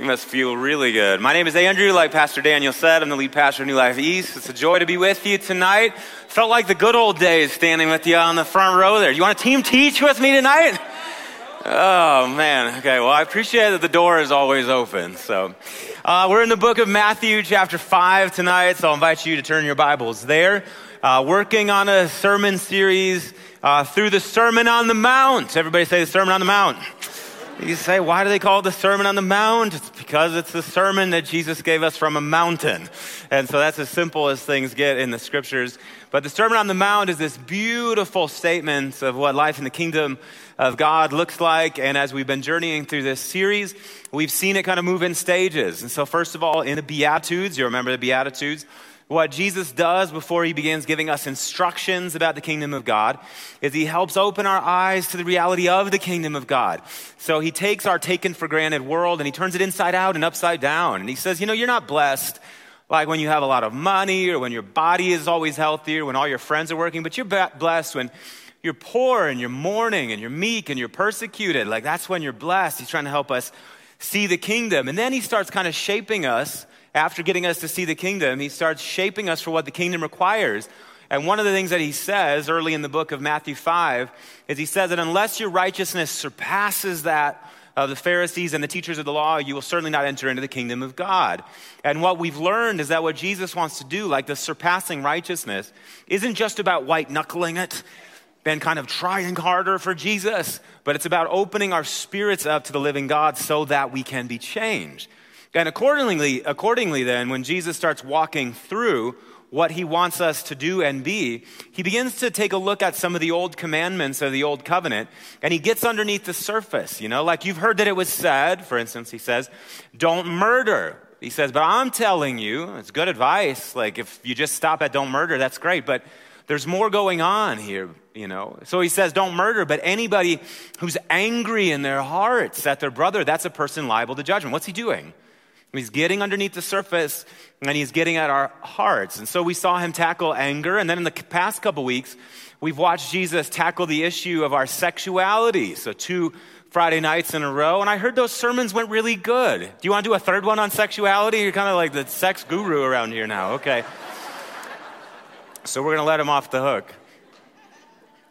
You must feel really good. My name is Andrew. Like Pastor Daniel said, I'm the lead pastor of New Life East. It's a joy to be with you tonight. Felt like the good old days standing with you on the front row there. You want to team teach with me tonight? Oh, man. Okay, well, I appreciate that the door is always open. So, uh, we're in the book of Matthew, chapter 5 tonight, so I'll invite you to turn your Bibles there. Uh, working on a sermon series uh, through the Sermon on the Mount. Everybody say the Sermon on the Mount. You say, why do they call it the Sermon on the Mount? It's because it's the sermon that Jesus gave us from a mountain. And so that's as simple as things get in the scriptures. But the Sermon on the Mount is this beautiful statement of what life in the kingdom of God looks like. And as we've been journeying through this series, we've seen it kind of move in stages. And so, first of all, in the Beatitudes, you remember the Beatitudes? What Jesus does before he begins giving us instructions about the kingdom of God is he helps open our eyes to the reality of the kingdom of God. So he takes our taken for granted world and he turns it inside out and upside down. And he says, you know, you're not blessed like when you have a lot of money or when your body is always healthy or when all your friends are working, but you're blessed when you're poor and you're mourning and you're meek and you're persecuted. Like that's when you're blessed. He's trying to help us see the kingdom. And then he starts kind of shaping us after getting us to see the kingdom, he starts shaping us for what the kingdom requires. And one of the things that he says early in the book of Matthew 5 is he says that unless your righteousness surpasses that of the Pharisees and the teachers of the law, you will certainly not enter into the kingdom of God. And what we've learned is that what Jesus wants to do, like the surpassing righteousness, isn't just about white knuckling it and kind of trying harder for Jesus, but it's about opening our spirits up to the living God so that we can be changed. And accordingly, accordingly, then, when Jesus starts walking through what he wants us to do and be, he begins to take a look at some of the old commandments of the old covenant and he gets underneath the surface. You know, like you've heard that it was said, for instance, he says, don't murder. He says, but I'm telling you, it's good advice. Like if you just stop at don't murder, that's great. But there's more going on here, you know. So he says, don't murder, but anybody who's angry in their hearts at their brother, that's a person liable to judgment. What's he doing? He's getting underneath the surface and he's getting at our hearts. And so we saw him tackle anger. And then in the past couple weeks, we've watched Jesus tackle the issue of our sexuality. So two Friday nights in a row. And I heard those sermons went really good. Do you want to do a third one on sexuality? You're kind of like the sex guru around here now. Okay. so we're going to let him off the hook.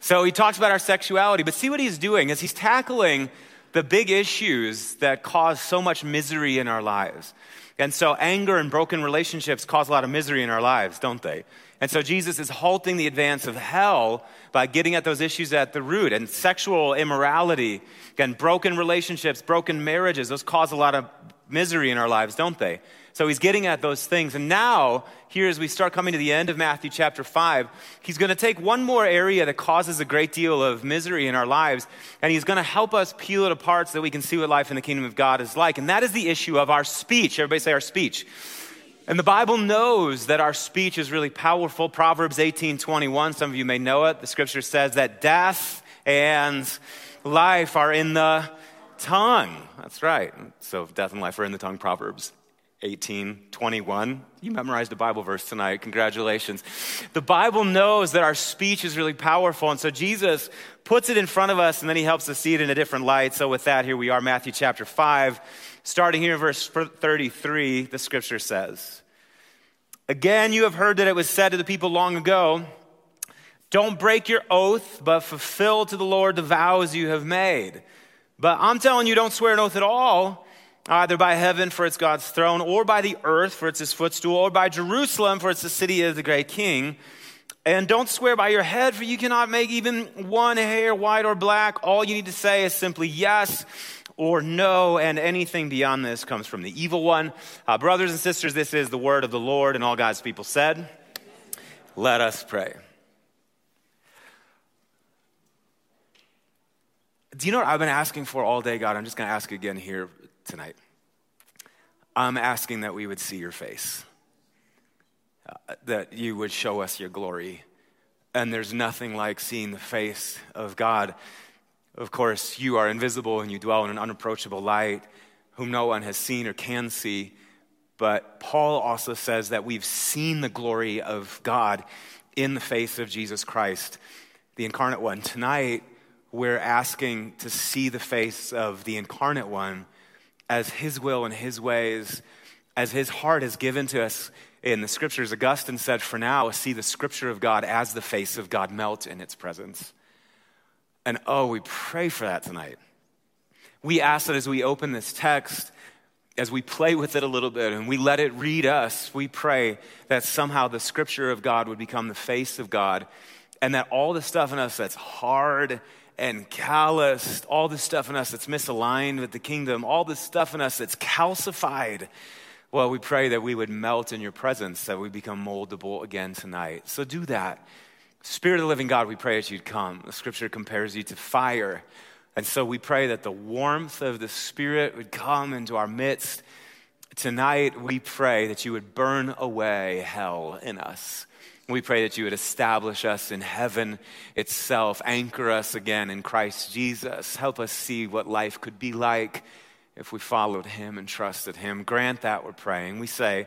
So he talks about our sexuality, but see what he's doing is he's tackling the big issues that cause so much misery in our lives. And so anger and broken relationships cause a lot of misery in our lives, don't they? And so Jesus is halting the advance of hell by getting at those issues at the root. And sexual immorality, again, broken relationships, broken marriages, those cause a lot of misery in our lives, don't they? So he's getting at those things. And now, here as we start coming to the end of Matthew chapter 5, he's going to take one more area that causes a great deal of misery in our lives, and he's going to help us peel it apart so that we can see what life in the kingdom of God is like. And that is the issue of our speech. Everybody say our speech. And the Bible knows that our speech is really powerful. Proverbs 18 21, some of you may know it. The scripture says that death and life are in the tongue. That's right. So death and life are in the tongue, Proverbs 18, 21. You memorized a Bible verse tonight. Congratulations. The Bible knows that our speech is really powerful. And so Jesus puts it in front of us and then he helps us see it in a different light. So with that, here we are, Matthew chapter 5. Starting here in verse 33, the scripture says, Again, you have heard that it was said to the people long ago, Don't break your oath, but fulfill to the Lord the vows you have made. But I'm telling you, don't swear an oath at all either by heaven, for it's God's throne, or by the earth, for it's his footstool, or by Jerusalem, for it's the city of the great king. And don't swear by your head, for you cannot make even one hair white or black. All you need to say is simply yes or no, and anything beyond this comes from the evil one. Uh, brothers and sisters, this is the word of the Lord, and all God's people said, Let us pray. Do you know what I've been asking for all day, God? I'm just going to ask again here tonight. I'm asking that we would see your face, uh, that you would show us your glory. And there's nothing like seeing the face of God. Of course, you are invisible and you dwell in an unapproachable light, whom no one has seen or can see. But Paul also says that we've seen the glory of God in the face of Jesus Christ, the incarnate one. Tonight, we're asking to see the face of the incarnate one as His will and His ways, as His heart has given to us in the scriptures. Augustine said, For now, see the scripture of God as the face of God melt in its presence. And oh, we pray for that tonight. We ask that as we open this text, as we play with it a little bit and we let it read us, we pray that somehow the scripture of God would become the face of God and that all the stuff in us that's hard and calloused, all the stuff in us that's misaligned with the kingdom, all the stuff in us that's calcified, well, we pray that we would melt in your presence, that we become moldable again tonight. So do that. Spirit of the living God, we pray that you'd come. The scripture compares you to fire. And so we pray that the warmth of the Spirit would come into our midst. Tonight, we pray that you would burn away hell in us. We pray that you would establish us in heaven itself, anchor us again in Christ Jesus. Help us see what life could be like if we followed him and trusted him. Grant that, we're praying. We say,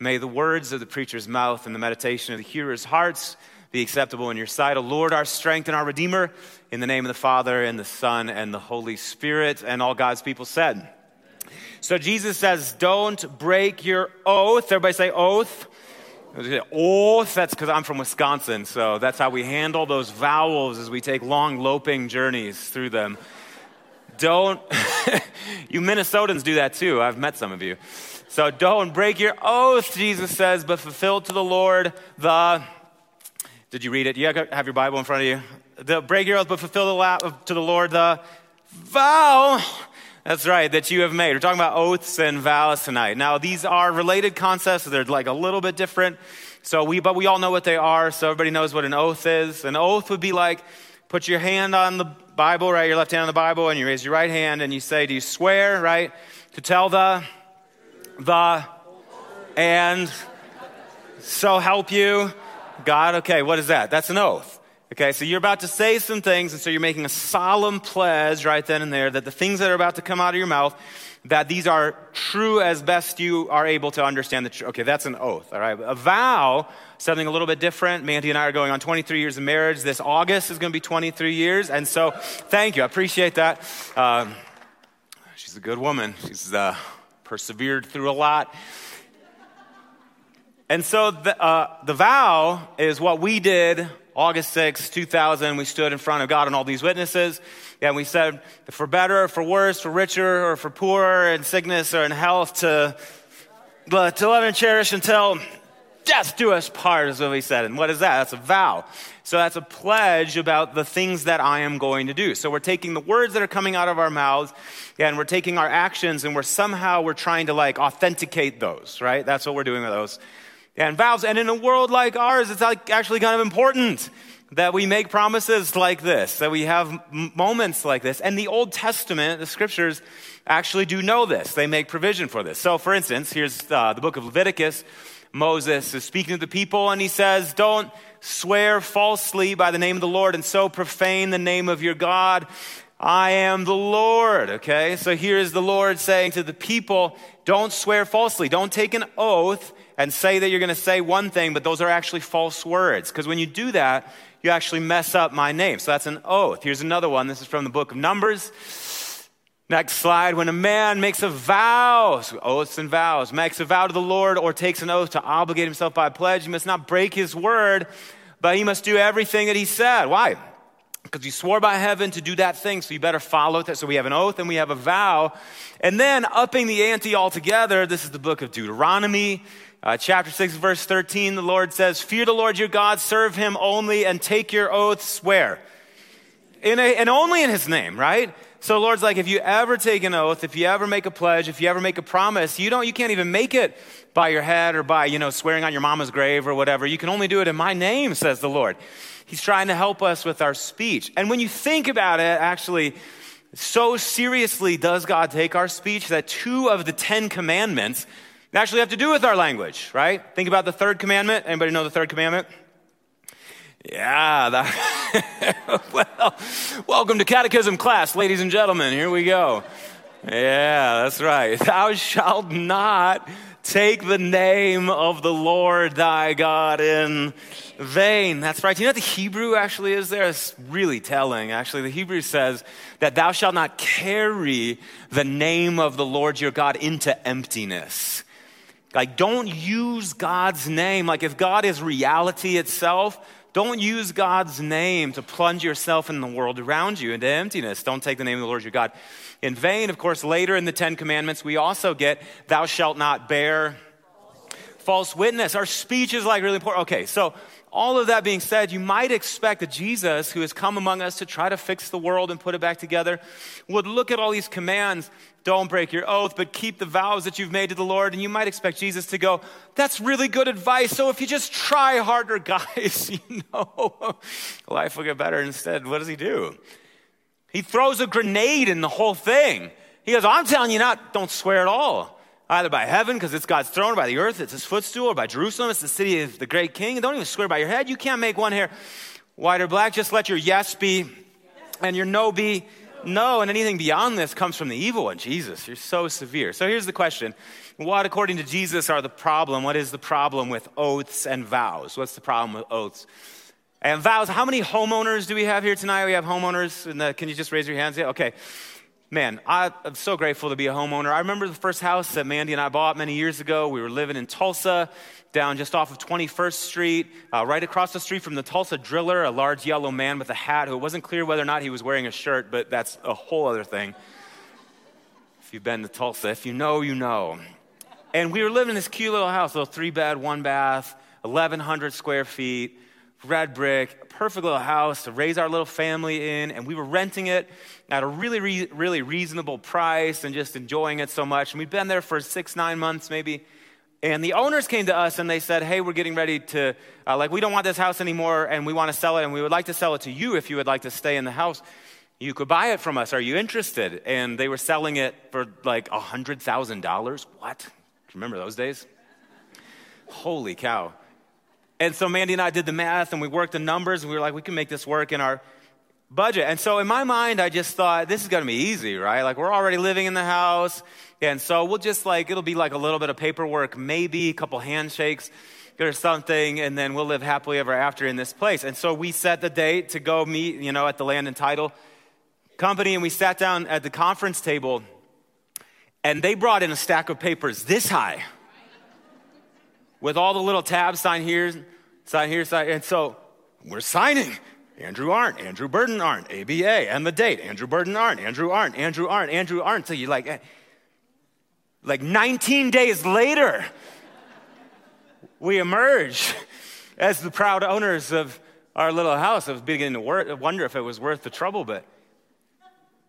May the words of the preacher's mouth and the meditation of the hearer's hearts be acceptable in your sight. O Lord, our strength and our Redeemer, in the name of the Father, and the Son, and the Holy Spirit, and all God's people said. So Jesus says, Don't break your oath. Everybody say oath. Oath, oh, that's because I'm from Wisconsin, so that's how we handle those vowels as we take long loping journeys through them. Don't, you Minnesotans do that too. I've met some of you. So don't break your oath, Jesus says, but fulfill to the Lord the did you read it? You have your Bible in front of you. The break your oath, but fulfill the to the Lord the vow. That's right, that you have made. We're talking about oaths and vows tonight. Now, these are related concepts. They're like a little bit different. So we, but we all know what they are. So everybody knows what an oath is. An oath would be like, put your hand on the Bible, right? Your left hand on the Bible, and you raise your right hand, and you say, "Do you swear, right, to tell the, the, and so help you?" God, okay, what is that? That's an oath. Okay, so you're about to say some things, and so you're making a solemn pledge right then and there that the things that are about to come out of your mouth, that these are true as best you are able to understand the truth. Okay, that's an oath, all right? A vow, something a little bit different. Mandy and I are going on 23 years of marriage. This August is going to be 23 years, and so thank you. I appreciate that. Um, she's a good woman. She's uh, persevered through a lot. And so the, uh, the vow is what we did August 6, 2000. We stood in front of God and all these witnesses. And we said, for better, or for worse, for richer, or for poorer, in sickness or in health, to, uh, to love and cherish until death do us part, is what we said. And what is that? That's a vow. So that's a pledge about the things that I am going to do. So we're taking the words that are coming out of our mouths and we're taking our actions and we're somehow we're trying to like authenticate those, right? That's what we're doing with those and vows. And in a world like ours, it's actually kind of important that we make promises like this, that we have moments like this. And the Old Testament, the scriptures, actually do know this. They make provision for this. So, for instance, here's uh, the book of Leviticus. Moses is speaking to the people, and he says, Don't swear falsely by the name of the Lord and so profane the name of your God. I am the Lord. Okay, so here's the Lord saying to the people, Don't swear falsely. Don't take an oath and say that you're going to say one thing, but those are actually false words. Because when you do that, you actually mess up my name. So that's an oath. Here's another one. This is from the book of Numbers. Next slide. When a man makes a vow, oaths and vows, makes a vow to the Lord or takes an oath to obligate himself by a pledge, he must not break his word, but he must do everything that he said. Why? Because you swore by heaven to do that thing, so you better follow it. So we have an oath and we have a vow. And then upping the ante altogether, this is the book of Deuteronomy. Uh, chapter 6, verse 13, the Lord says, Fear the Lord your God, serve him only, and take your oaths where? In a, and only in his name, right? So the Lord's like, if you ever take an oath, if you ever make a pledge, if you ever make a promise, you don't, you can't even make it by your head or by, you know, swearing on your mama's grave or whatever. You can only do it in my name, says the Lord. He's trying to help us with our speech. And when you think about it, actually, so seriously does God take our speech that two of the Ten Commandments actually have to do with our language, right? Think about the third commandment. Anybody know the third commandment? Yeah, that, well, welcome to catechism class, ladies and gentlemen. Here we go. Yeah, that's right. Thou shalt not take the name of the Lord thy God in vain. That's right. Do you know what the Hebrew actually is there? It's really telling. Actually, the Hebrew says that thou shalt not carry the name of the Lord your God into emptiness. Like, don't use God's name. Like, if God is reality itself, don't use God's name to plunge yourself in the world around you into emptiness. Don't take the name of the Lord your God in vain. Of course, later in the Ten Commandments, we also get, Thou shalt not bear false witness. Our speech is like really important. Okay, so all of that being said, you might expect that Jesus, who has come among us to try to fix the world and put it back together, would look at all these commands don't break your oath, but keep the vows that you've made to the Lord. And you might expect Jesus to go, That's really good advice. So if you just try harder, guys, you know, life will get better. Instead, what does he do? He throws a grenade in the whole thing. He goes, I'm telling you not, don't swear at all. Either by heaven, because it's God's throne, or by the earth, it's his footstool, or by Jerusalem, it's the city of the great king. Don't even swear by your head. You can't make one hair white or black. Just let your yes be and your no be no. And anything beyond this comes from the evil one. Jesus, you're so severe. So here's the question What, according to Jesus, are the problem? What is the problem with oaths and vows? What's the problem with oaths? And vows, how many homeowners do we have here tonight? We have homeowners. The, can you just raise your hands? Yeah, okay. Man, I, am so grateful to be a homeowner. I remember the first house that Mandy and I bought many years ago. We were living in Tulsa, down just off of 21st Street, uh, right across the street from the Tulsa Driller, a large yellow man with a hat who it wasn't clear whether or not he was wearing a shirt, but that's a whole other thing. If you've been to Tulsa, if you know, you know. And we were living in this cute little house, little three bed, one bath, 1,100 square feet red brick, perfect little house to raise our little family in. And we were renting it at a really, re- really reasonable price and just enjoying it so much. And we'd been there for six, nine months maybe. And the owners came to us and they said, Hey, we're getting ready to, uh, like, we don't want this house anymore and we want to sell it and we would like to sell it to you if you would like to stay in the house. You could buy it from us. Are you interested? And they were selling it for like $100,000. What? Remember those days? Holy cow. And so Mandy and I did the math and we worked the numbers and we were like, we can make this work in our budget. And so in my mind, I just thought, this is going to be easy, right? Like we're already living in the house. And so we'll just like, it'll be like a little bit of paperwork, maybe a couple handshakes or something, and then we'll live happily ever after in this place. And so we set the date to go meet, you know, at the land and title company and we sat down at the conference table and they brought in a stack of papers this high with all the little tabs, sign here, sign here, sign. And so we're signing. Andrew Arndt, Andrew Burden Arndt, ABA, and the date. Andrew Burden Arndt, Andrew Arndt, Andrew Arndt, Andrew Arndt. So you like, eh, like 19 days later, we emerge as the proud owners of our little house. I was beginning to wonder if it was worth the trouble, but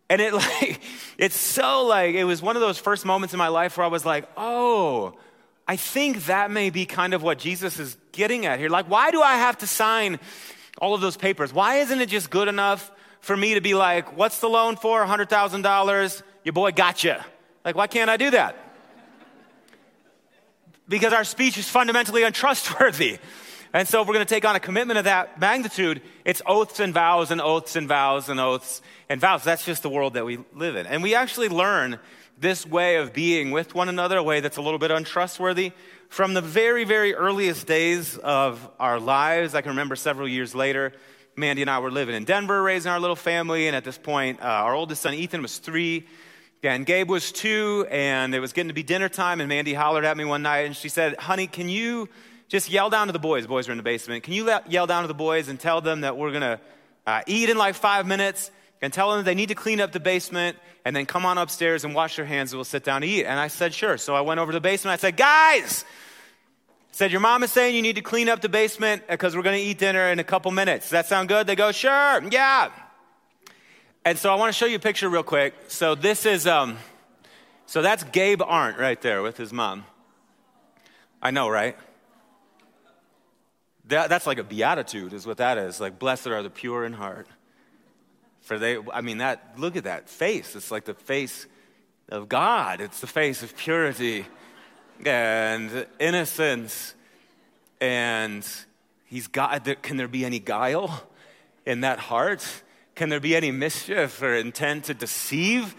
and it like it's so like it was one of those first moments in my life where I was like, oh, I think that may be kind of what Jesus is getting at here. Like, why do I have to sign all of those papers? Why isn't it just good enough for me to be like, what's the loan for? $100,000? Your boy gotcha. Like, why can't I do that? Because our speech is fundamentally untrustworthy. And so, if we're going to take on a commitment of that magnitude, it's oaths and vows and oaths and vows and oaths and vows. That's just the world that we live in. And we actually learn this way of being with one another, a way that's a little bit untrustworthy. From the very, very earliest days of our lives, I can remember several years later, Mandy and I were living in Denver, raising our little family, and at this point, uh, our oldest son Ethan was three, and Gabe was two, and it was getting to be dinner time, and Mandy hollered at me one night, and she said, Honey, can you just yell down to the boys? Boys are in the basement. Can you yell down to the boys and tell them that we're going to uh, eat in like five minutes? and tell them they need to clean up the basement and then come on upstairs and wash their hands and we'll sit down to eat. And I said, sure. So I went over to the basement. I said, guys, I said, your mom is saying you need to clean up the basement because we're going to eat dinner in a couple minutes. Does that sound good? They go, sure, yeah. And so I want to show you a picture real quick. So this is, um, so that's Gabe Arndt right there with his mom. I know, right? That, that's like a beatitude, is what that is. Like, blessed are the pure in heart. For they, I mean, that, look at that face. It's like the face of God, it's the face of purity and innocence. And he's God. Can there be any guile in that heart? Can there be any mischief or intent to deceive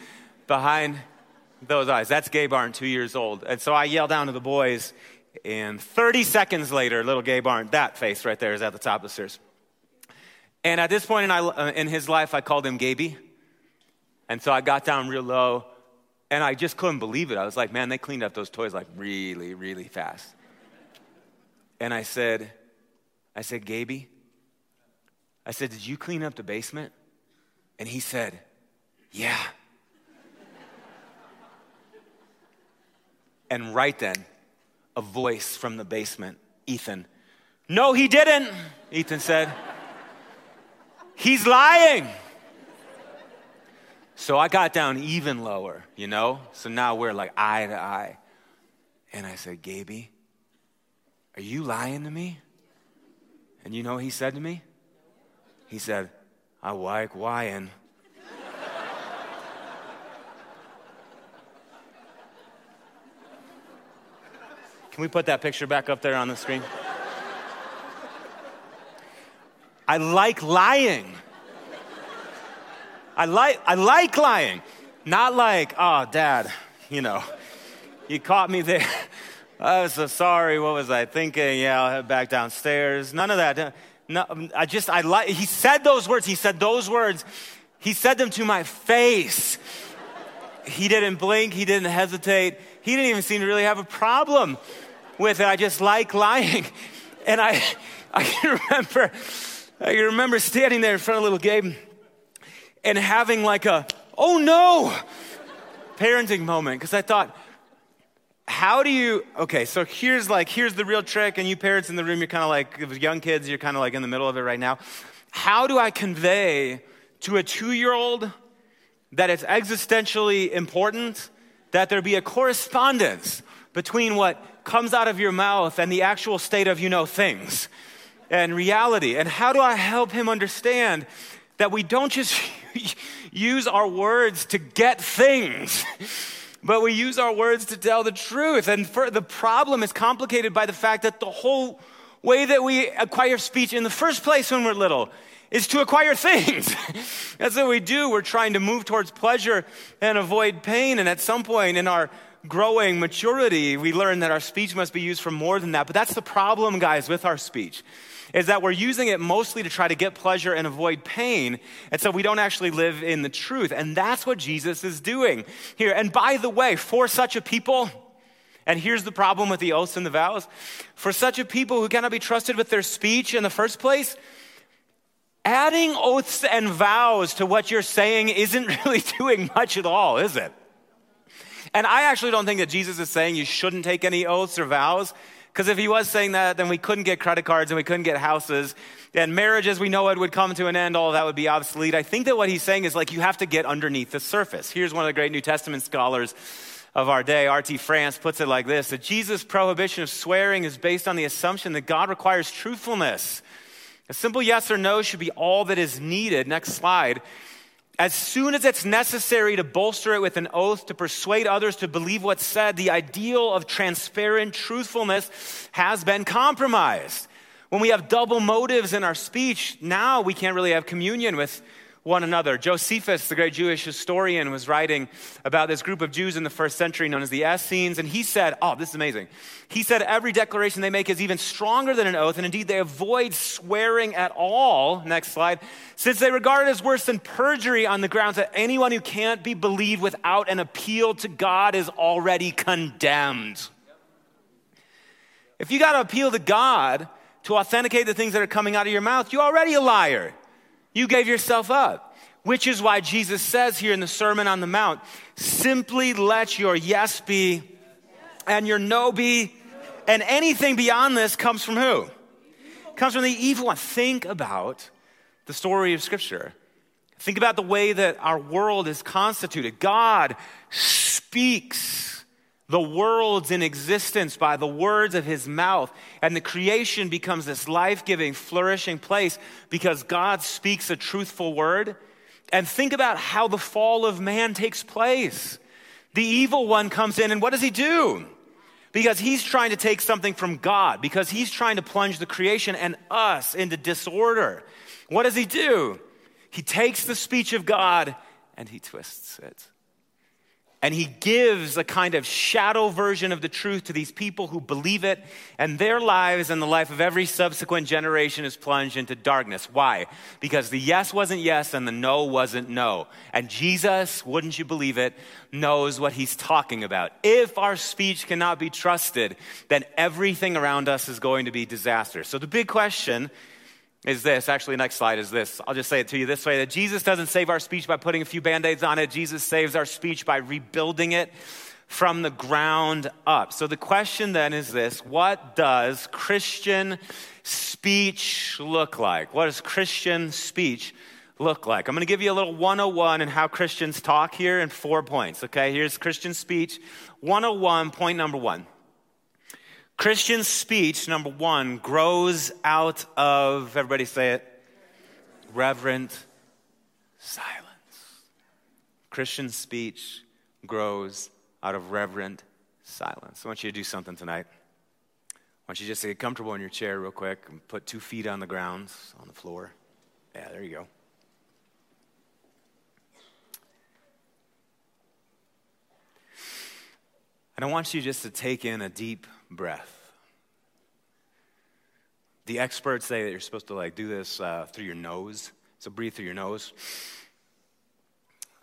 behind Those eyes. That's Gabe Arndt, two years old. And so I yell down to the boys, and 30 seconds later, little Gabe Arndt, that face right there is at the top of the stairs. And at this point in, I, uh, in his life, I called him Gaby. And so I got down real low, and I just couldn't believe it. I was like, man, they cleaned up those toys like really, really fast. And I said, I said, Gaby, I said, did you clean up the basement? And he said, yeah. and right then, a voice from the basement, Ethan, no, he didn't, Ethan said. He's lying. So I got down even lower, you know? So now we're like eye to eye. And I said, Gaby, are you lying to me? And you know he said to me? He said, I like lying. Can we put that picture back up there on the screen? I like lying. I like, I like lying. Not like, oh, dad, you know, you caught me there. I was so sorry. What was I thinking? Yeah, I'll head back downstairs. None of that. No, I just, I like, he said those words. He said those words. He said them to my face. He didn't blink. He didn't hesitate. He didn't even seem to really have a problem with it. I just like lying. And I, I can remember, I can remember standing there in front of a little Gabe and having like a, oh no, parenting moment. Because I thought, how do you, okay, so here's like, here's the real trick. And you parents in the room, you're kind of like, young kids, you're kind of like in the middle of it right now. How do I convey to a two year old that it's existentially important that there be a correspondence between what comes out of your mouth and the actual state of, you know, things and reality? And how do I help him understand that we don't just use our words to get things? but we use our words to tell the truth. And for, the problem is complicated by the fact that the whole way that we acquire speech in the first place when we're little is to acquire things. That's what we do. We're trying to move towards pleasure and avoid pain. And at some point in our growing maturity, we learn that our speech must be used for more than that. But that's the problem, guys, with our speech is that we're using it mostly to try to get pleasure and avoid pain. And so we don't actually live in the truth. And that's what Jesus is doing here. And by the way, for such a people, and here's the problem with the oaths and the vows for such a people who cannot be trusted with their speech in the first place, adding oaths and vows to what you're saying isn't really doing much at all, is it? And I actually don't think that Jesus is saying you shouldn't take any oaths or vows. Because if he was saying that, then we couldn't get credit cards and we couldn't get houses. And marriage as we know it would come to an end. All that would be obsolete. I think that what he's saying is like you have to get underneath the surface. Here's one of the great New Testament scholars of our day, R.T. France, puts it like this that Jesus' prohibition of swearing is based on the assumption that God requires truthfulness. A simple yes or no should be all that is needed. Next slide as soon as it's necessary to bolster it with an oath to persuade others to believe what's said, the ideal of transparent truthfulness has been compromised. When we have double motives in our speech, now we can't really have communion with one another. Josephus, the great Jewish historian, was writing about this group of Jews in the first century known as the Essenes, and he said, Oh, this is amazing. He said, Every declaration they make is even stronger than an oath, and indeed they avoid swearing at all. Next slide. Since they regard it as worse than perjury on the grounds that anyone who can't be believed without an appeal to God is already condemned. If you got to appeal to God to authenticate the things that are coming out of your mouth, you're already a liar. You gave yourself up, which is why Jesus says here in the Sermon on the Mount simply let your yes be and your no be. And anything beyond this comes from who? Comes from the evil one. Think about the story of Scripture. Think about the way that our world is constituted. God speaks the world's in existence by the words of his mouth. And the creation becomes this life giving, flourishing place because God speaks a truthful word. And think about how the fall of man takes place. The evil one comes in, and what does he do? Because he's trying to take something from God, because he's trying to plunge the creation and us into disorder. What does he do? He takes the speech of God and he twists it. And he gives a kind of shadow version of the truth to these people who believe it, and their lives and the life of every subsequent generation is plunged into darkness. Why? Because the yes wasn't yes and the no wasn't no. And Jesus, wouldn't you believe it, knows what he's talking about. If our speech cannot be trusted, then everything around us is going to be disaster. So the big question is this. Actually, next slide is this. I'll just say it to you this way that Jesus doesn't save our speech by putting a few band aids on it, Jesus saves our speech by rebuilding it from the ground up. So the question then is this What does Christian speech look like? What does Christian speech look like? I'm going to give you a little 101 in how Christians talk here in four points. Okay, here's Christian speech 101, point number one. Christian speech, number one, grows out of, everybody say it, reverent silence. Christian speech grows out of reverent silence. I want you to do something tonight. I want you just to get comfortable in your chair real quick and put two feet on the ground, on the floor. Yeah, there you go. I want you just to take in a deep breath. The experts say that you're supposed to like do this uh, through your nose. So breathe through your nose.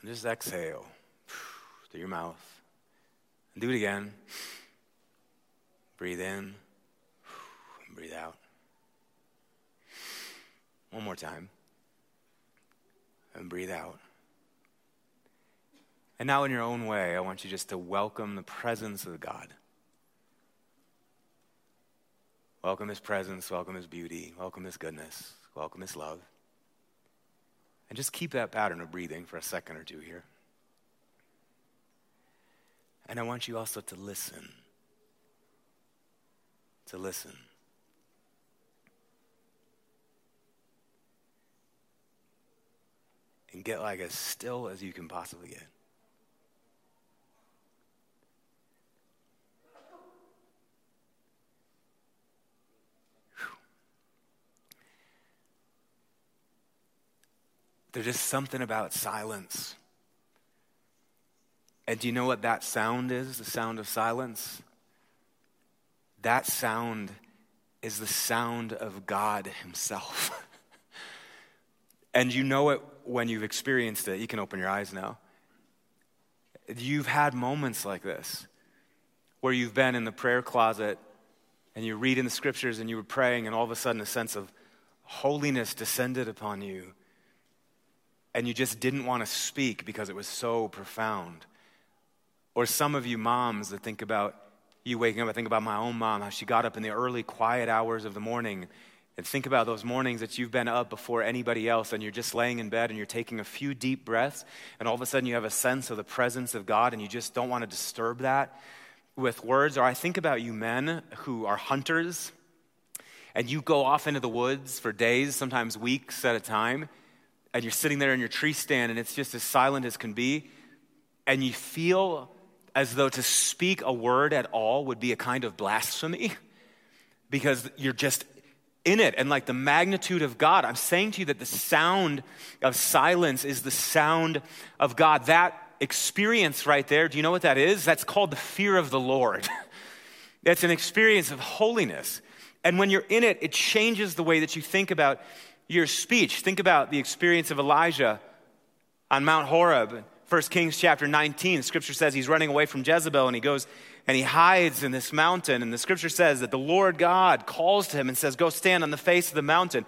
And just exhale through your mouth. And do it again. Breathe in and breathe out. One more time. And breathe out. And now, in your own way, I want you just to welcome the presence of God. Welcome His presence, welcome His beauty, welcome His goodness, welcome His love. And just keep that pattern of breathing for a second or two here. And I want you also to listen. To listen. And get like as still as you can possibly get. There's just something about silence. And do you know what that sound is? The sound of silence? That sound is the sound of God Himself. and you know it when you've experienced it. You can open your eyes now. You've had moments like this where you've been in the prayer closet and you read in the scriptures and you were praying, and all of a sudden a sense of holiness descended upon you and you just didn't want to speak because it was so profound. Or some of you moms that think about you waking up, I think about my own mom, how she got up in the early, quiet hours of the morning. And think about those mornings that you've been up before anybody else, and you're just laying in bed and you're taking a few deep breaths, and all of a sudden you have a sense of the presence of God, and you just don't want to disturb that with words. Or I think about you men who are hunters, and you go off into the woods for days, sometimes weeks at a time, and you're sitting there in your tree stand and it's just as silent as can be, and you feel as though to speak a word at all would be a kind of blasphemy because you're just in it and like the magnitude of God. I'm saying to you that the sound of silence is the sound of God. That experience right there, do you know what that is? That's called the fear of the Lord. That's an experience of holiness. And when you're in it, it changes the way that you think about your speech. Think about the experience of Elijah on Mount Horeb. 1 Kings chapter 19, scripture says he's running away from Jezebel and he goes and he hides in this mountain. And the scripture says that the Lord God calls to him and says, Go stand on the face of the mountain.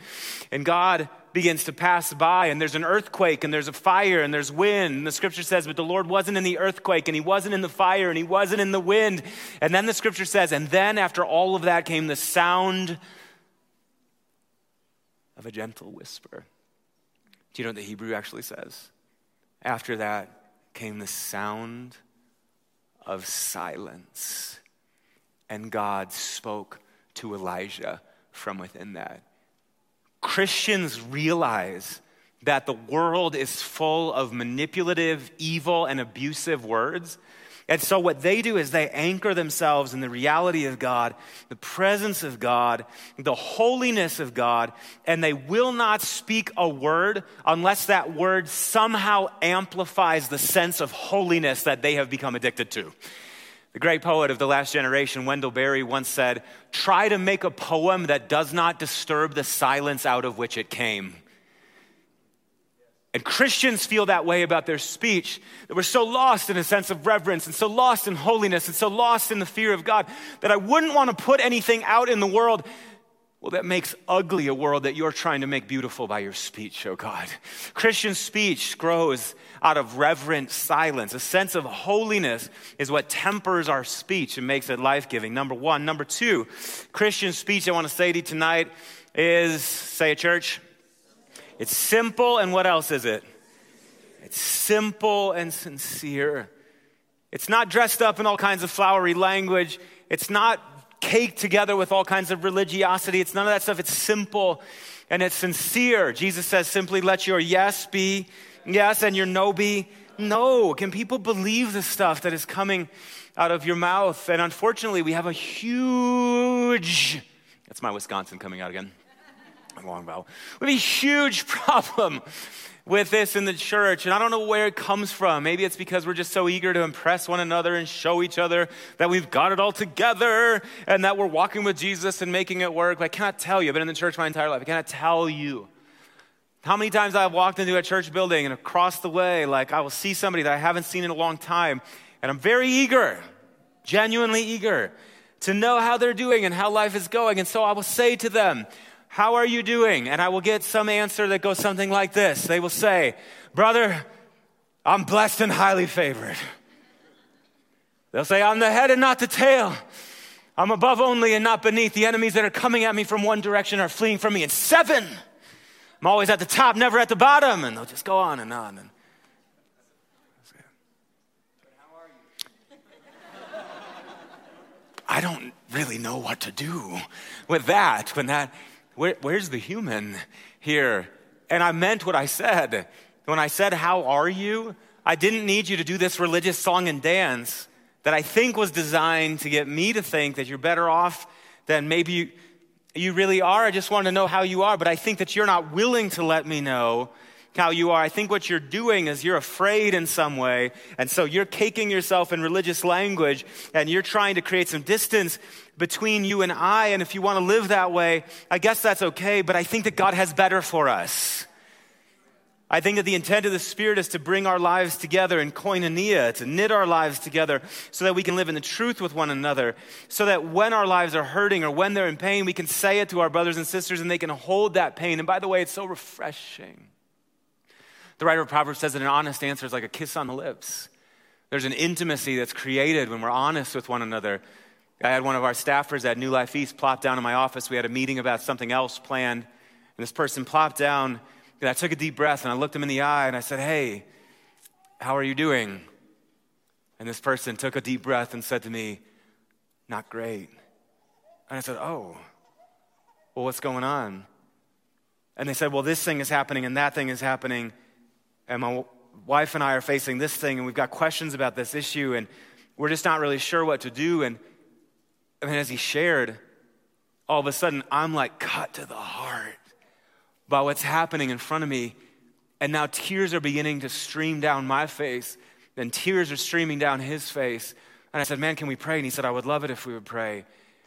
And God begins to pass by, and there's an earthquake, and there's a fire, and there's wind. And the scripture says, But the Lord wasn't in the earthquake, and he wasn't in the fire, and he wasn't in the wind. And then the scripture says, And then after all of that came the sound of a gentle whisper. Do you know what the Hebrew actually says? After that came the sound of silence, and God spoke to Elijah from within that. Christians realize that the world is full of manipulative, evil, and abusive words, And so, what they do is they anchor themselves in the reality of God, the presence of God, the holiness of God, and they will not speak a word unless that word somehow amplifies the sense of holiness that they have become addicted to. The great poet of the last generation, Wendell Berry, once said, Try to make a poem that does not disturb the silence out of which it came. And Christians feel that way about their speech, that we're so lost in a sense of reverence and so lost in holiness and so lost in the fear of God that I wouldn't want to put anything out in the world. Well, that makes ugly a world that you're trying to make beautiful by your speech, oh God. Christian speech grows out of reverent silence. A sense of holiness is what tempers our speech and makes it life giving. Number one. Number two, Christian speech, I want to say to you tonight is say a church it's simple, and what else is it? It's simple and sincere. It's not dressed up in all kinds of flowery language. It's not caked together with all kinds of religiosity. It's none of that stuff. It's simple and it's sincere. Jesus says simply, let your yes be yes and your no be no. Can people believe the stuff that is coming out of your mouth? And unfortunately, we have a huge, that's my Wisconsin coming out again long vowel. We have a huge problem with this in the church, and I don't know where it comes from. Maybe it's because we're just so eager to impress one another and show each other that we've got it all together and that we're walking with Jesus and making it work. But I cannot tell you. I've been in the church my entire life. I cannot tell you how many times I've walked into a church building and across the way, like I will see somebody that I haven't seen in a long time, and I'm very eager, genuinely eager to know how they're doing and how life is going. And so I will say to them, how are you doing? And I will get some answer that goes something like this. They will say, Brother, I'm blessed and highly favored. They'll say, I'm the head and not the tail. I'm above only and not beneath. The enemies that are coming at me from one direction are fleeing from me in seven. I'm always at the top, never at the bottom. And they'll just go on and on. And I don't really know what to do with that when that where, where's the human here? And I meant what I said. When I said, How are you? I didn't need you to do this religious song and dance that I think was designed to get me to think that you're better off than maybe you, you really are. I just wanted to know how you are, but I think that you're not willing to let me know how you are. I think what you're doing is you're afraid in some way. And so you're caking yourself in religious language and you're trying to create some distance between you and I. And if you want to live that way, I guess that's okay. But I think that God has better for us. I think that the intent of the Spirit is to bring our lives together in koinonia, to knit our lives together so that we can live in the truth with one another, so that when our lives are hurting or when they're in pain, we can say it to our brothers and sisters and they can hold that pain. And by the way, it's so refreshing the writer of Proverbs says that an honest answer is like a kiss on the lips. There's an intimacy that's created when we're honest with one another. I had one of our staffers at New Life East plop down in my office. We had a meeting about something else planned. And this person plopped down, and I took a deep breath and I looked him in the eye and I said, Hey, how are you doing? And this person took a deep breath and said to me, Not great. And I said, Oh, well, what's going on? And they said, Well, this thing is happening and that thing is happening and my wife and I are facing this thing, and we've got questions about this issue, and we're just not really sure what to do. And, and as he shared, all of a sudden, I'm like cut to the heart by what's happening in front of me. And now tears are beginning to stream down my face, and tears are streaming down his face. And I said, Man, can we pray? And he said, I would love it if we would pray.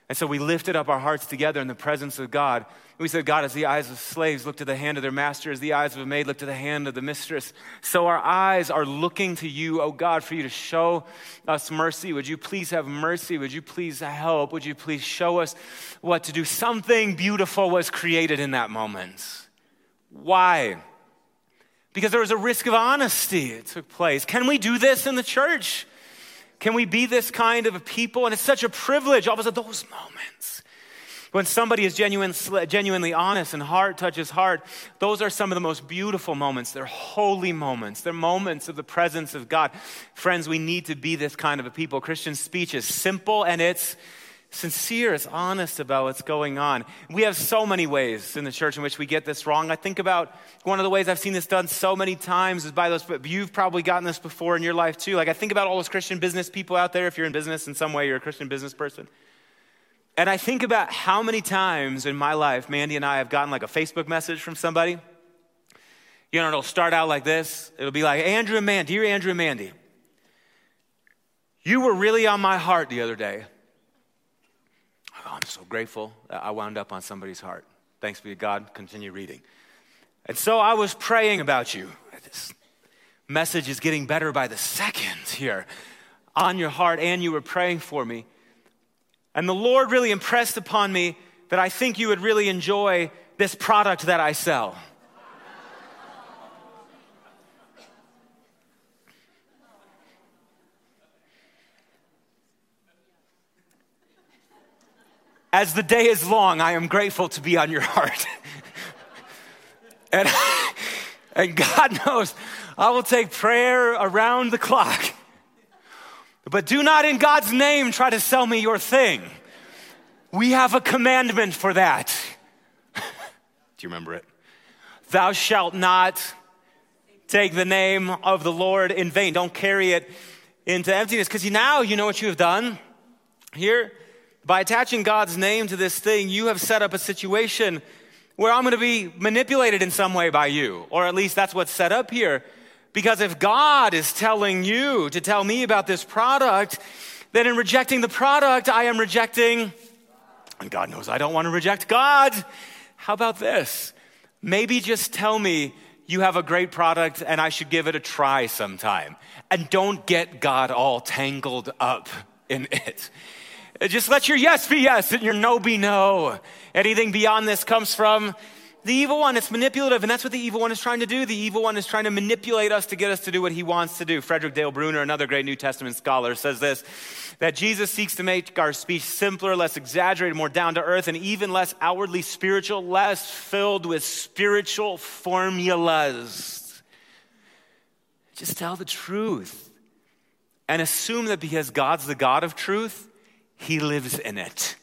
And so we lifted up our hearts together in the presence of God. We said, God, as the eyes of slaves look to the hand of their master, as the eyes of a maid look to the hand of the mistress, so our eyes are looking to you, oh God, for you to show us mercy. Would you please have mercy? Would you please help? Would you please show us what to do? Something beautiful was created in that moment. Why? Because there was a risk of honesty. It took place. Can we do this in the church? Can we be this kind of a people? And it's such a privilege, all of a sudden, those moments. When somebody is genuine, genuinely honest and heart touches heart, those are some of the most beautiful moments. They're holy moments. They're moments of the presence of God. Friends, we need to be this kind of a people. Christian speech is simple and it's sincere, it's honest about what's going on. We have so many ways in the church in which we get this wrong. I think about one of the ways I've seen this done so many times is by those, but you've probably gotten this before in your life too. Like I think about all those Christian business people out there. If you're in business in some way, you're a Christian business person. And I think about how many times in my life Mandy and I have gotten like a Facebook message from somebody. You know, it'll start out like this. It'll be like, Andrew and Mandy, dear Andrew and Mandy, you were really on my heart the other day. Oh, I'm so grateful I wound up on somebody's heart. Thanks be to God. Continue reading. And so I was praying about you. This message is getting better by the second here on your heart, and you were praying for me. And the Lord really impressed upon me that I think you would really enjoy this product that I sell. As the day is long, I am grateful to be on your heart. and, and God knows I will take prayer around the clock. But do not, in God's name, try to sell me your thing. We have a commandment for that. do you remember it? Thou shalt not take the name of the Lord in vain. Don't carry it into emptiness because now you know what you have done. Here, by attaching God's name to this thing, you have set up a situation where I'm going to be manipulated in some way by you, or at least that's what's set up here. Because if God is telling you to tell me about this product, then in rejecting the product, I am rejecting, and God knows I don't want to reject God. How about this? Maybe just tell me you have a great product and I should give it a try sometime. And don't get God all tangled up in it. Uh, just let your yes be yes and your no be no. Anything beyond this comes from the evil one. It's manipulative, and that's what the evil one is trying to do. The evil one is trying to manipulate us to get us to do what he wants to do. Frederick Dale Bruner, another great New Testament scholar, says this that Jesus seeks to make our speech simpler, less exaggerated, more down to earth, and even less outwardly spiritual, less filled with spiritual formulas. Just tell the truth and assume that because God's the God of truth, he lives in it.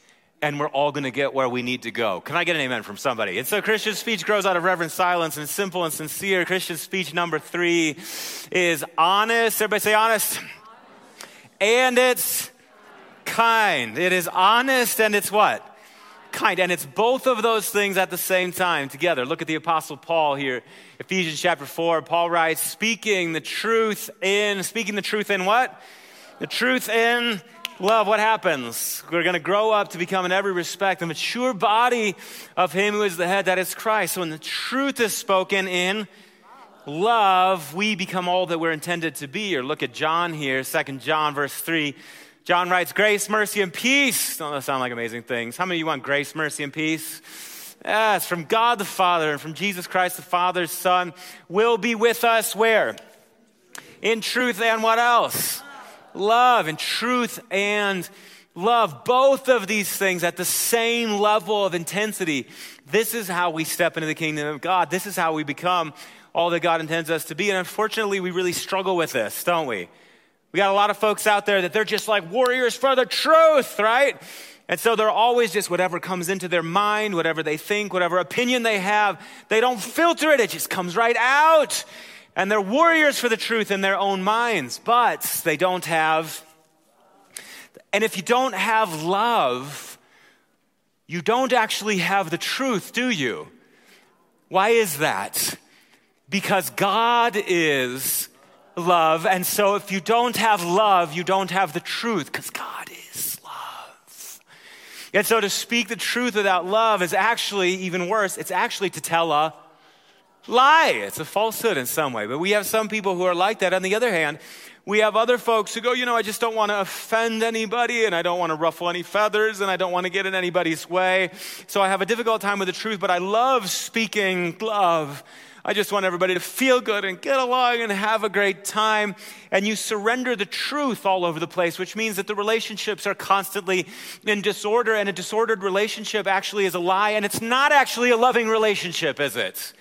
And we're all going to get where we need to go. Can I get an amen from somebody? And so Christian speech grows out of reverent silence and simple and sincere. Christian speech number three is honest. Everybody say honest. honest. And it's kind. It is honest and it's what? kind. And it's both of those things at the same time together. Look at the Apostle Paul here. Ephesians chapter 4, Paul writes, speaking the truth in, speaking the truth in what? The truth in love, what happens? We're going to grow up to become, in every respect, the mature body of Him who is the head, that is Christ. So when the truth is spoken in love, we become all that we're intended to be. Or look at John here, 2 John, verse 3. John writes, Grace, mercy, and peace. Oh, Don't those sound like amazing things? How many of you want grace, mercy, and peace? Yes, from God the Father and from Jesus Christ the Father's Son will be with us where? In truth and what else? Love and truth and love. Both of these things at the same level of intensity. This is how we step into the kingdom of God. This is how we become all that God intends us to be. And unfortunately, we really struggle with this, don't we? We got a lot of folks out there that they're just like warriors for the truth, right? And so they're always just whatever comes into their mind, whatever they think, whatever opinion they have, they don't filter it, it just comes right out. And they're warriors for the truth in their own minds, but they don't have. And if you don't have love, you don't actually have the truth, do you? Why is that? Because God is love. And so if you don't have love, you don't have the truth, because God is love. And so to speak the truth without love is actually even worse. It's actually to tell a lie. It's a falsehood in some way. But we have some people who are like that. On the other hand, we have other folks who go, you know, I just don't want to offend anybody and I don't want to ruffle any feathers and I don't want to get in anybody's way. So I have a difficult time with the truth, but I love speaking love. I just want everybody to feel good and get along and have a great time. And you surrender the truth all over the place, which means that the relationships are constantly in disorder. And a disordered relationship actually is a lie. And it's not actually a loving relationship, is it?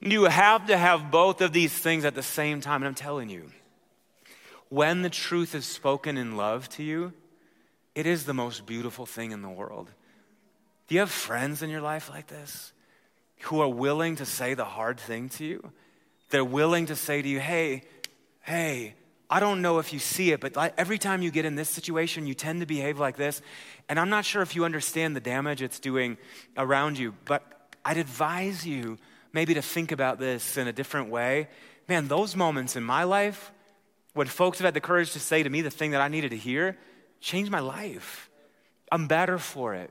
You have to have both of these things at the same time. And I'm telling you, when the truth is spoken in love to you, it is the most beautiful thing in the world. Do you have friends in your life like this who are willing to say the hard thing to you? They're willing to say to you, hey, hey, I don't know if you see it, but every time you get in this situation, you tend to behave like this. And I'm not sure if you understand the damage it's doing around you, but I'd advise you maybe to think about this in a different way. Man, those moments in my life when folks have had the courage to say to me the thing that I needed to hear changed my life. I'm better for it.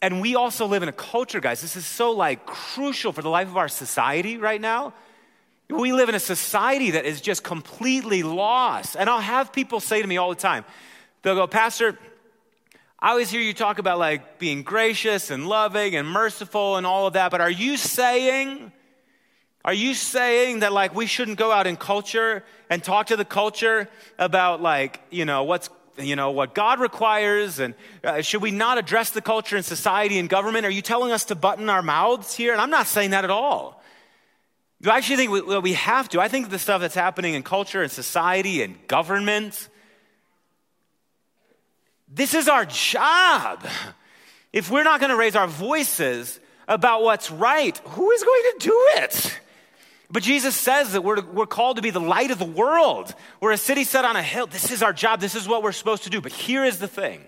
And we also live in a culture, guys. This is so like crucial for the life of our society right now we live in a society that is just completely lost. And I'll have people say to me all the time, they'll go, Pastor, I always hear you talk about like being gracious and loving and merciful and all of that, but are you saying, are you saying that like we shouldn't go out in culture and talk to the culture about like, you know, what's you know what God requires, and uh, should we not address the culture and society and government? Are you telling us to button our mouths here? And I'm not saying that at all. Do I actually think we, well, we have to? I think the stuff that's happening in culture and society and government, this is our job. If we're not going to raise our voices about what's right, who is going to do it? But Jesus says that we're, we're called to be the light of the world. We're a city set on a hill. This is our job. This is what we're supposed to do. But here is the thing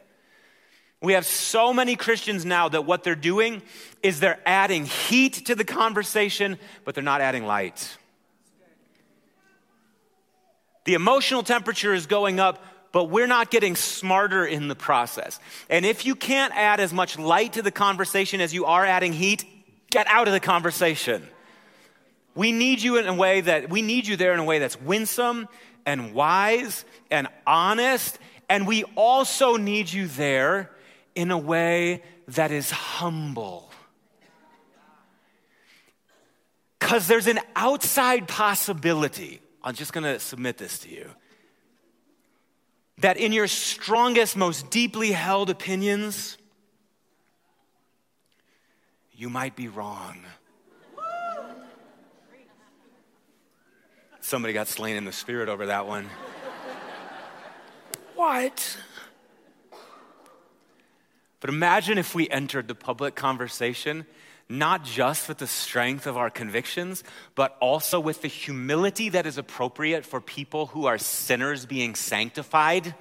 we have so many Christians now that what they're doing is they're adding heat to the conversation, but they're not adding light. The emotional temperature is going up, but we're not getting smarter in the process. And if you can't add as much light to the conversation as you are adding heat, get out of the conversation. We need you in a way that we need you there in a way that's winsome and wise and honest, and we also need you there in a way that is humble. Because there's an outside possibility, I'm just gonna submit this to you, that in your strongest, most deeply held opinions, you might be wrong. Somebody got slain in the spirit over that one. what? But imagine if we entered the public conversation not just with the strength of our convictions, but also with the humility that is appropriate for people who are sinners being sanctified.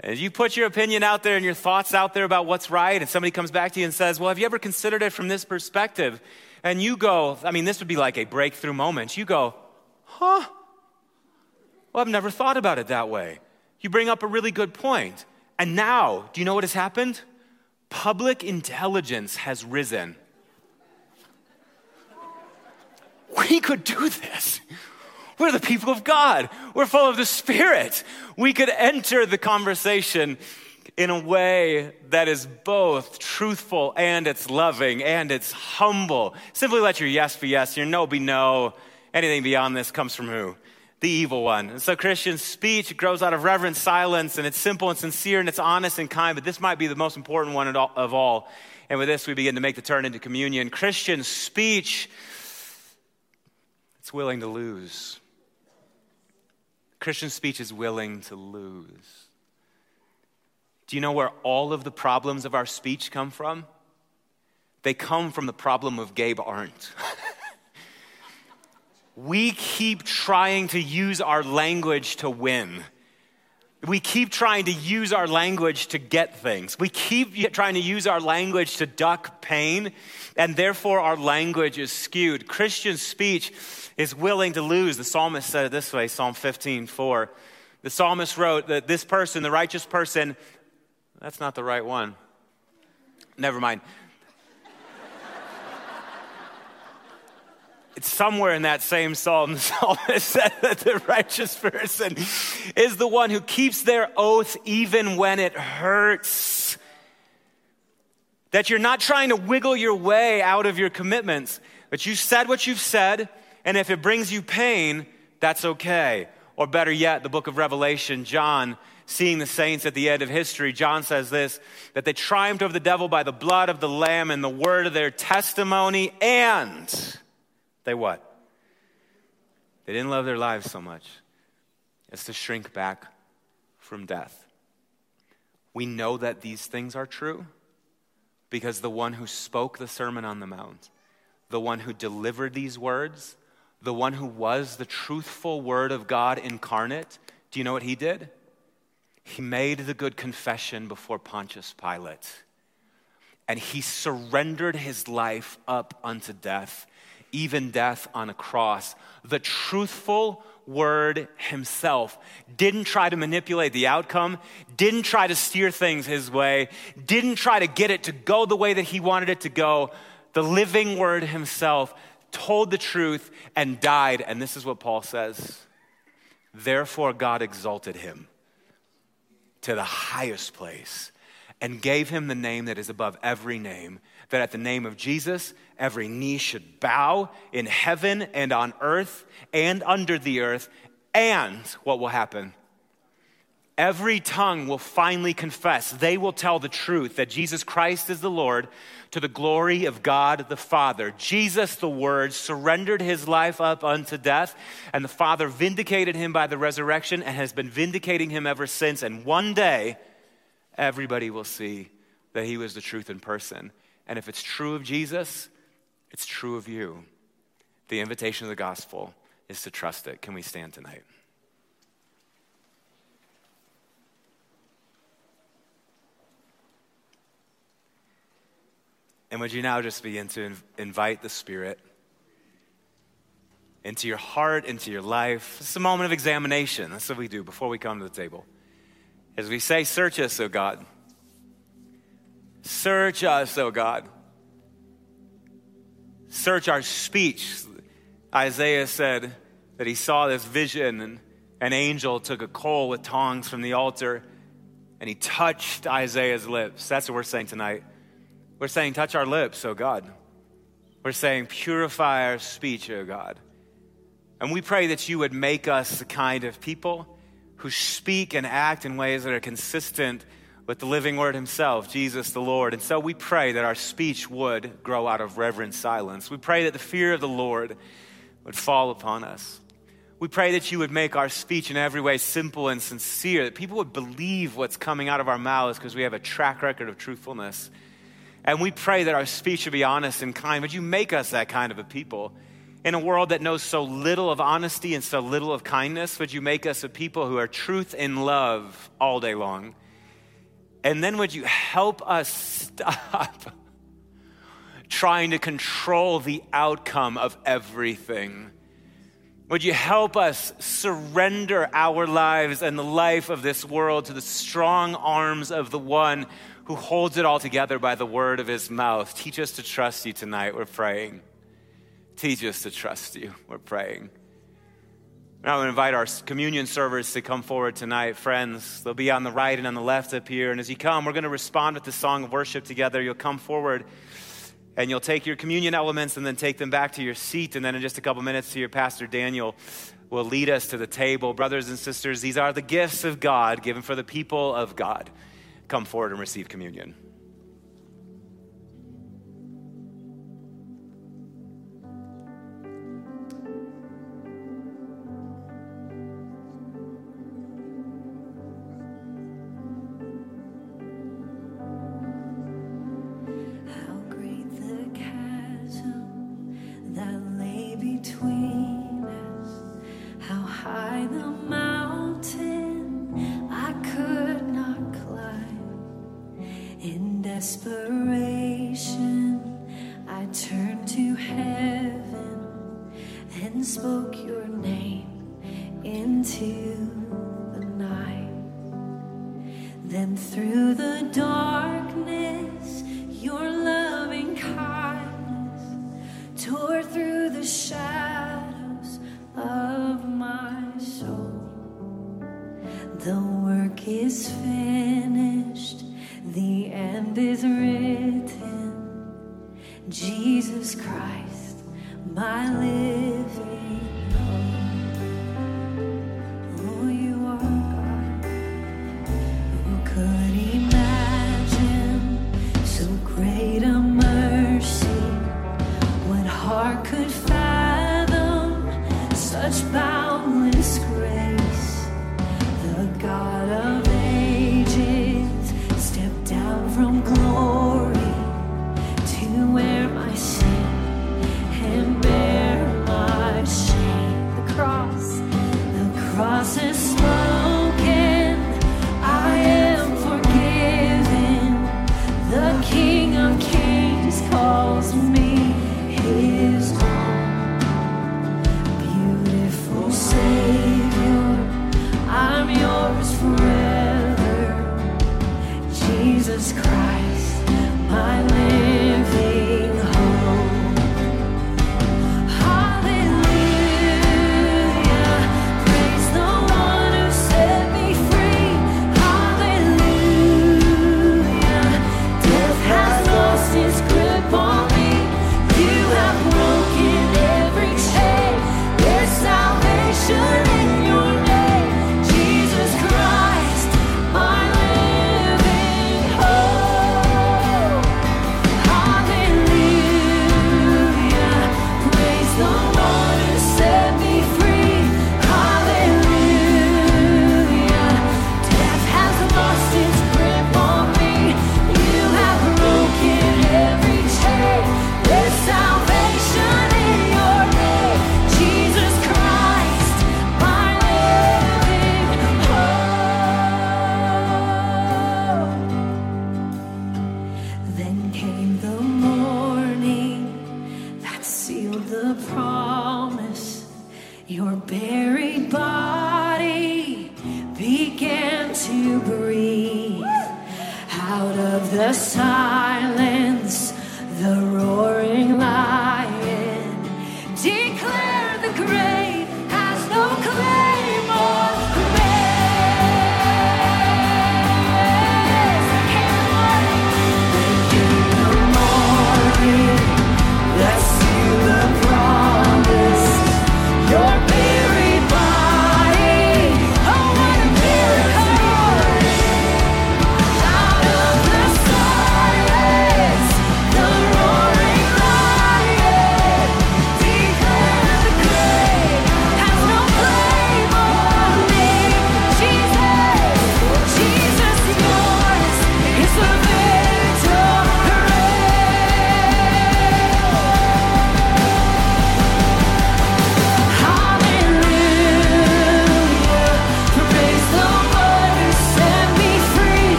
As you put your opinion out there and your thoughts out there about what's right, and somebody comes back to you and says, Well, have you ever considered it from this perspective? And you go, I mean, this would be like a breakthrough moment. You go, Huh? Well, I've never thought about it that way. You bring up a really good point. And now, do you know what has happened? Public intelligence has risen. We could do this. We're the people of God. We're full of the Spirit. We could enter the conversation in a way that is both truthful and it's loving and it's humble. Simply let your yes be yes, your no be no. Anything beyond this comes from who? The evil one. And so Christian speech grows out of reverent silence and it's simple and sincere and it's honest and kind, but this might be the most important one of all. And with this, we begin to make the turn into communion. Christian speech, it's willing to lose. Christian speech is willing to lose. Do you know where all of the problems of our speech come from? They come from the problem of Gabe Arndt. we keep trying to use our language to win. We keep trying to use our language to get things. We keep trying to use our language to duck pain, and therefore our language is skewed. Christian speech is willing to lose. The psalmist said it this way Psalm 15 4. The psalmist wrote that this person, the righteous person, that's not the right one. Never mind. It's somewhere in that same psalm, the psalmist said that the righteous person is the one who keeps their oath even when it hurts. That you're not trying to wiggle your way out of your commitments, but you said what you've said, and if it brings you pain, that's okay. Or better yet, the book of Revelation, John, seeing the saints at the end of history, John says this that they triumphed over the devil by the blood of the Lamb and the word of their testimony, and they what? They didn't love their lives so much as to shrink back from death. We know that these things are true because the one who spoke the Sermon on the Mount, the one who delivered these words, the one who was the truthful Word of God incarnate, do you know what he did? He made the good confession before Pontius Pilate. And he surrendered his life up unto death, even death on a cross. The truthful word himself didn't try to manipulate the outcome, didn't try to steer things his way, didn't try to get it to go the way that he wanted it to go. The living word himself told the truth and died. And this is what Paul says Therefore, God exalted him to the highest place and gave him the name that is above every name, that at the name of Jesus, every knee should bow in heaven and on earth and under the earth. And what will happen? Every tongue will finally confess, they will tell the truth that Jesus Christ is the Lord to the glory of God the Father. Jesus, the Word, surrendered his life up unto death, and the Father vindicated him by the resurrection and has been vindicating him ever since. And one day, everybody will see that he was the truth in person. And if it's true of Jesus, it's true of you. The invitation of the gospel is to trust it. Can we stand tonight? And would you now just begin to inv- invite the Spirit into your heart, into your life? It's a moment of examination. That's what we do before we come to the table. As we say, Search us, O God. Search us, O God. Search our speech. Isaiah said that he saw this vision, and an angel took a coal with tongs from the altar and he touched Isaiah's lips. That's what we're saying tonight. We're saying, touch our lips, oh God. We're saying, purify our speech, oh God. And we pray that you would make us the kind of people who speak and act in ways that are consistent with the living word himself, Jesus the Lord. And so we pray that our speech would grow out of reverent silence. We pray that the fear of the Lord would fall upon us. We pray that you would make our speech in every way simple and sincere, that people would believe what's coming out of our mouths because we have a track record of truthfulness. And we pray that our speech should be honest and kind. Would you make us that kind of a people? In a world that knows so little of honesty and so little of kindness, would you make us a people who are truth and love all day long? And then would you help us stop trying to control the outcome of everything? Would you help us surrender our lives and the life of this world to the strong arms of the one who holds it all together by the word of his mouth. Teach us to trust you tonight. We're praying. Teach us to trust you. We're praying. Now, I invite our communion servers to come forward tonight, friends. They'll be on the right and on the left up here. And as you come, we're going to respond with the song of worship together. You'll come forward and you'll take your communion elements and then take them back to your seat. And then in just a couple minutes, to your pastor Daniel will lead us to the table. Brothers and sisters, these are the gifts of God given for the people of God come forward and receive communion. promise forever.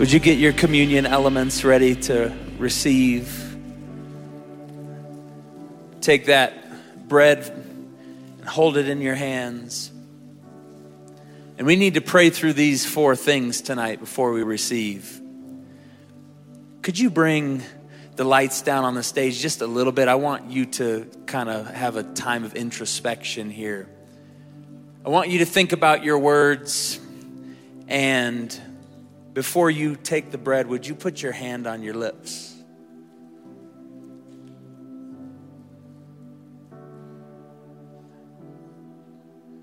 Would you get your communion elements ready to receive? Take that bread and hold it in your hands. And we need to pray through these four things tonight before we receive. Could you bring the lights down on the stage just a little bit? I want you to kind of have a time of introspection here. I want you to think about your words and before you take the bread, would you put your hand on your lips?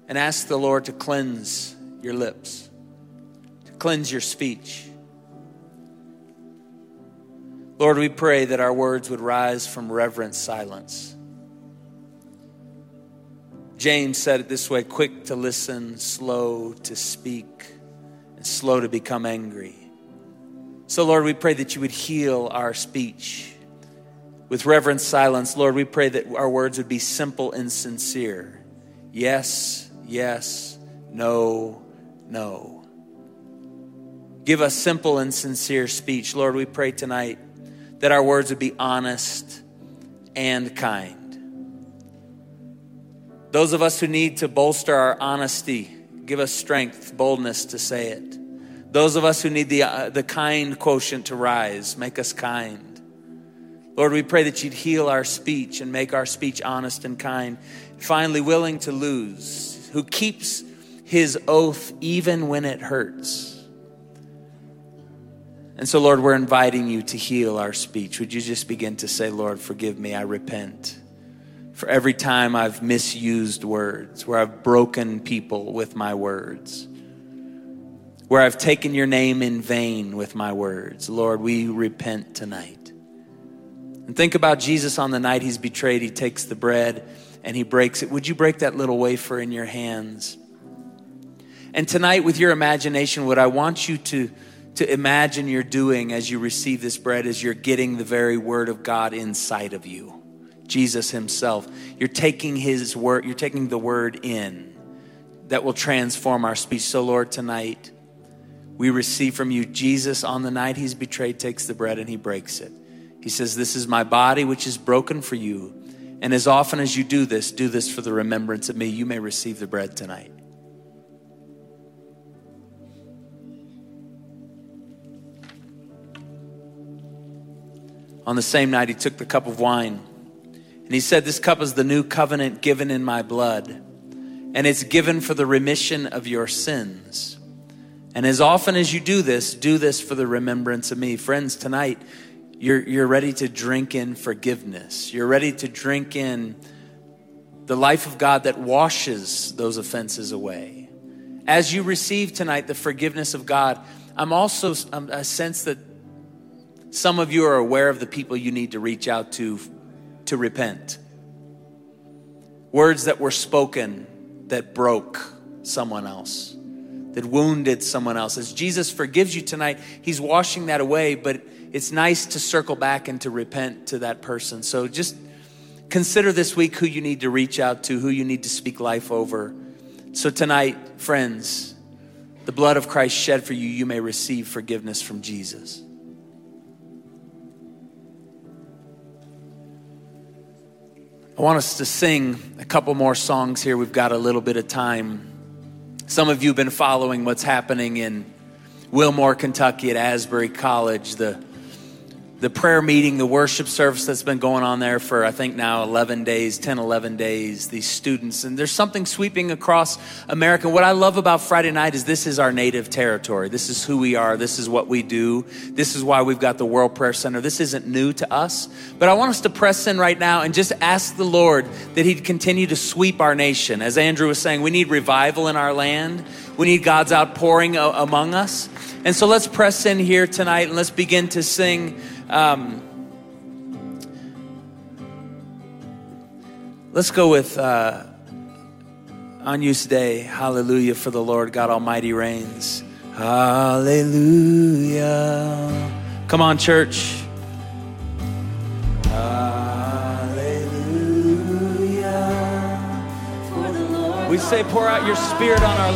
And ask the Lord to cleanse your lips, to cleanse your speech. Lord, we pray that our words would rise from reverent silence. James said it this way quick to listen, slow to speak slow to become angry. So, Lord, we pray that you would heal our speech with reverent silence. Lord, we pray that our words would be simple and sincere. Yes, yes, no, no. Give us simple and sincere speech. Lord, we pray tonight that our words would be honest and kind. Those of us who need to bolster our honesty, Give us strength, boldness to say it. Those of us who need the, uh, the kind quotient to rise, make us kind. Lord, we pray that you'd heal our speech and make our speech honest and kind. Finally, willing to lose, who keeps his oath even when it hurts. And so, Lord, we're inviting you to heal our speech. Would you just begin to say, Lord, forgive me, I repent for every time I've misused words, where I've broken people with my words, where I've taken your name in vain with my words. Lord, we repent tonight. And think about Jesus on the night he's betrayed. He takes the bread and he breaks it. Would you break that little wafer in your hands? And tonight, with your imagination, what I want you to, to imagine you're doing as you receive this bread is you're getting the very word of God inside of you. Jesus himself. You're taking his word, you're taking the word in that will transform our speech. So, Lord, tonight we receive from you Jesus on the night he's betrayed takes the bread and he breaks it. He says, This is my body which is broken for you. And as often as you do this, do this for the remembrance of me. You may receive the bread tonight. On the same night, he took the cup of wine. And he said, This cup is the new covenant given in my blood, and it's given for the remission of your sins. And as often as you do this, do this for the remembrance of me. Friends, tonight, you're, you're ready to drink in forgiveness. You're ready to drink in the life of God that washes those offenses away. As you receive tonight the forgiveness of God, I'm also um, a sense that some of you are aware of the people you need to reach out to to repent. Words that were spoken that broke someone else, that wounded someone else. As Jesus forgives you tonight, He's washing that away, but it's nice to circle back and to repent to that person. So just consider this week who you need to reach out to, who you need to speak life over. So tonight, friends, the blood of Christ shed for you, you may receive forgiveness from Jesus. I want us to sing a couple more songs here. We've got a little bit of time. Some of you have been following what's happening in Wilmore, Kentucky at Asbury College, the the prayer meeting, the worship service that's been going on there for, I think now 11 days, 10, 11 days, these students. And there's something sweeping across America. What I love about Friday night is this is our native territory. This is who we are. This is what we do. This is why we've got the World Prayer Center. This isn't new to us. But I want us to press in right now and just ask the Lord that He'd continue to sweep our nation. As Andrew was saying, we need revival in our land. We need God's outpouring among us. And so let's press in here tonight and let's begin to sing. Um, let's go with uh, Agnus Dei. Hallelujah for the Lord God Almighty reigns. Hallelujah. Come on, church. Hallelujah. We say, pour out your spirit on our